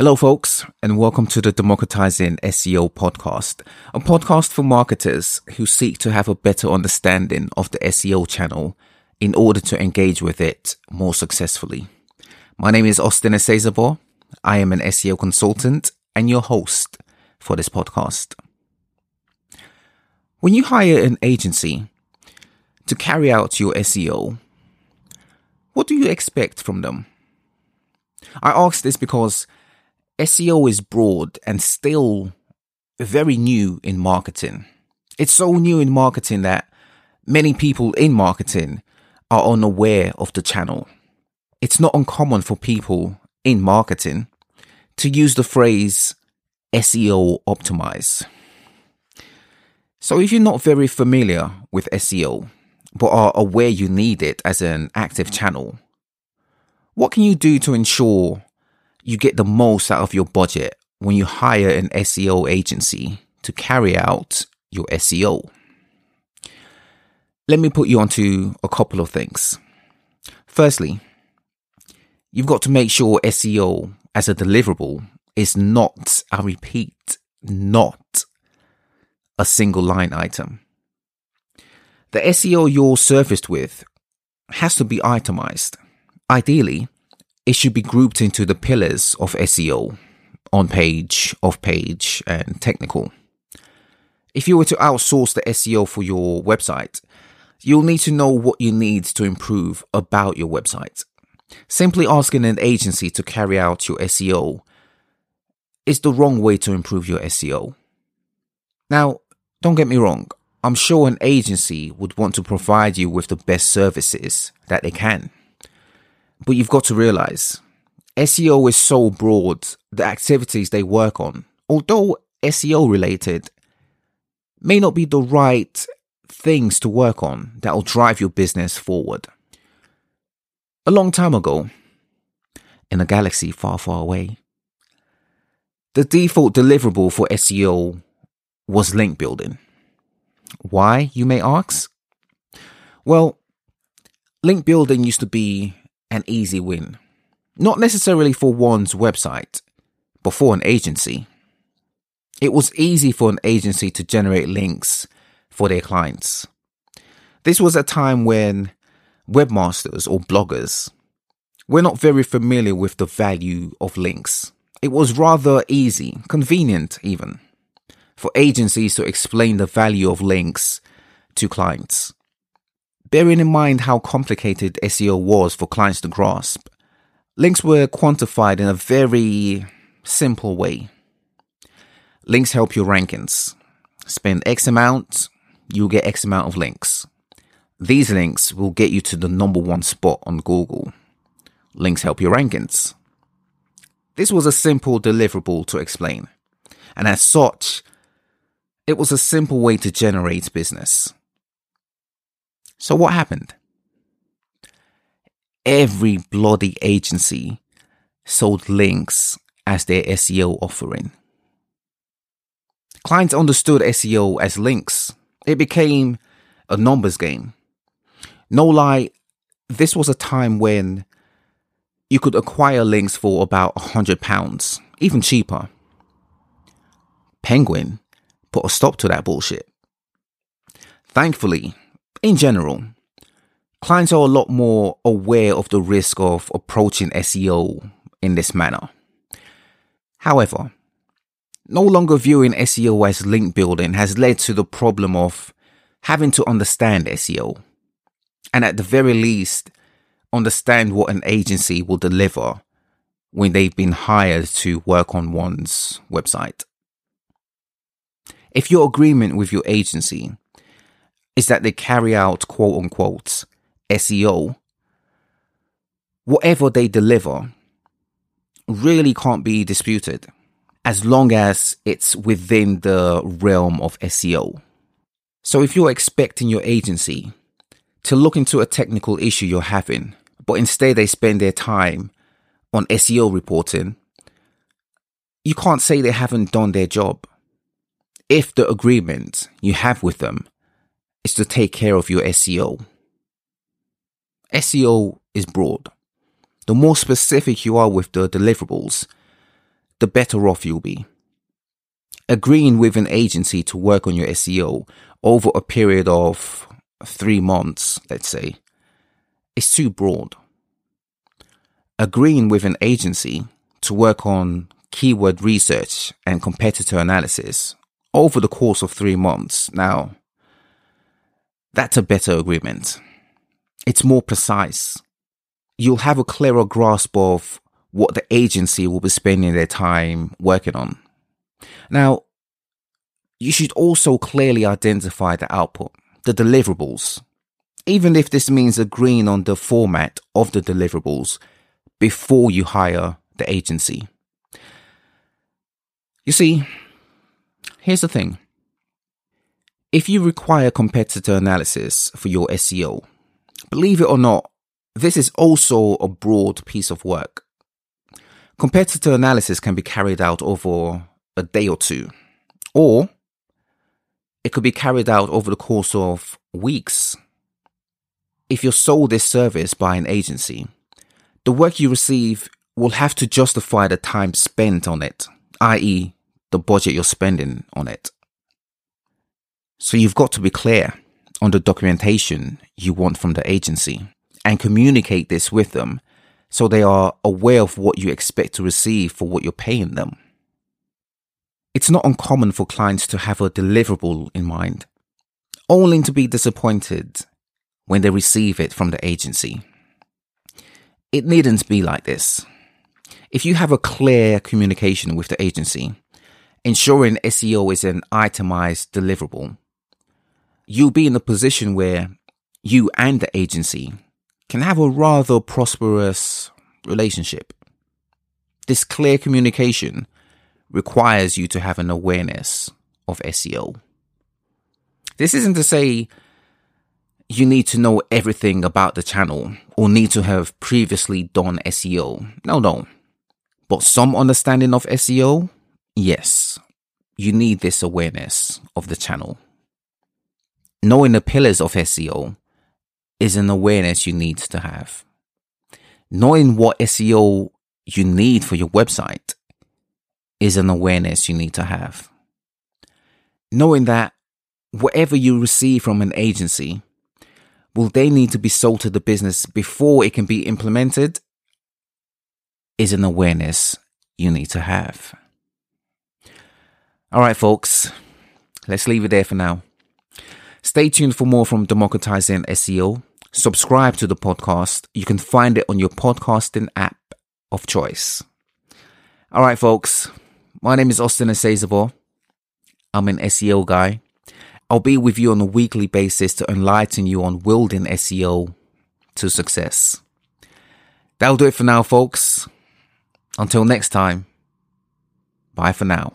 Hello, folks, and welcome to the Democratizing SEO podcast, a podcast for marketers who seek to have a better understanding of the SEO channel in order to engage with it more successfully. My name is Austin Esezabor. I am an SEO consultant and your host for this podcast. When you hire an agency to carry out your SEO, what do you expect from them? I ask this because SEO is broad and still very new in marketing. It's so new in marketing that many people in marketing are unaware of the channel. It's not uncommon for people in marketing to use the phrase SEO optimize. So if you're not very familiar with SEO, but are aware you need it as an active channel, what can you do to ensure you get the most out of your budget when you hire an SEO agency to carry out your SEO. Let me put you onto a couple of things. Firstly, you've got to make sure SEO as a deliverable is not, I repeat, not a single line item. The SEO you're surfaced with has to be itemized. Ideally, it should be grouped into the pillars of SEO on page, off page, and technical. If you were to outsource the SEO for your website, you'll need to know what you need to improve about your website. Simply asking an agency to carry out your SEO is the wrong way to improve your SEO. Now, don't get me wrong, I'm sure an agency would want to provide you with the best services that they can. But you've got to realize SEO is so broad, the activities they work on, although SEO related, may not be the right things to work on that will drive your business forward. A long time ago, in a galaxy far, far away, the default deliverable for SEO was link building. Why, you may ask? Well, link building used to be an easy win. Not necessarily for one's website, but for an agency. It was easy for an agency to generate links for their clients. This was a time when webmasters or bloggers were not very familiar with the value of links. It was rather easy, convenient even, for agencies to explain the value of links to clients. Bearing in mind how complicated SEO was for clients to grasp, links were quantified in a very simple way. Links help your rankings. Spend X amount, you'll get X amount of links. These links will get you to the number one spot on Google. Links help your rankings. This was a simple deliverable to explain. And as such, it was a simple way to generate business. So what happened? Every bloody agency sold links as their SEO offering. Clients understood SEO as links. It became a numbers game. No lie, this was a time when you could acquire links for about a hundred pounds, even cheaper. Penguin put a stop to that bullshit. Thankfully, in general, clients are a lot more aware of the risk of approaching SEO in this manner. However, no longer viewing SEO as link building has led to the problem of having to understand SEO. And at the very least, understand what an agency will deliver when they've been hired to work on one's website. If your agreement with your agency is that they carry out quote unquote SEO, whatever they deliver really can't be disputed as long as it's within the realm of SEO. So if you're expecting your agency to look into a technical issue you're having, but instead they spend their time on SEO reporting, you can't say they haven't done their job. If the agreement you have with them is to take care of your SEO. SEO is broad. The more specific you are with the deliverables, the better off you'll be. Agreeing with an agency to work on your SEO over a period of three months, let's say, is too broad. Agreeing with an agency to work on keyword research and competitor analysis over the course of three months. Now, that's a better agreement. It's more precise. You'll have a clearer grasp of what the agency will be spending their time working on. Now, you should also clearly identify the output, the deliverables, even if this means agreeing on the format of the deliverables before you hire the agency. You see, here's the thing. If you require competitor analysis for your SEO, believe it or not, this is also a broad piece of work. Competitor analysis can be carried out over a day or two, or it could be carried out over the course of weeks. If you're sold this service by an agency, the work you receive will have to justify the time spent on it, i.e., the budget you're spending on it. So you've got to be clear on the documentation you want from the agency and communicate this with them so they are aware of what you expect to receive for what you're paying them. It's not uncommon for clients to have a deliverable in mind, only to be disappointed when they receive it from the agency. It needn't be like this. If you have a clear communication with the agency, ensuring SEO is an itemized deliverable, you'll be in a position where you and the agency can have a rather prosperous relationship. This clear communication requires you to have an awareness of SEO. This isn't to say you need to know everything about the channel or need to have previously done SEO. No, no. But some understanding of SEO, yes, you need this awareness of the channel. Knowing the pillars of SEO is an awareness you need to have. Knowing what SEO you need for your website is an awareness you need to have. Knowing that whatever you receive from an agency, will they need to be sold to the business before it can be implemented is an awareness you need to have. All right, folks, let's leave it there for now. Stay tuned for more from Democratizing SEO subscribe to the podcast. You can find it on your podcasting app of choice. All right, folks. My name is Austin Esezabor. I'm an SEO guy. I'll be with you on a weekly basis to enlighten you on wielding SEO to success. That'll do it for now, folks. Until next time, bye for now.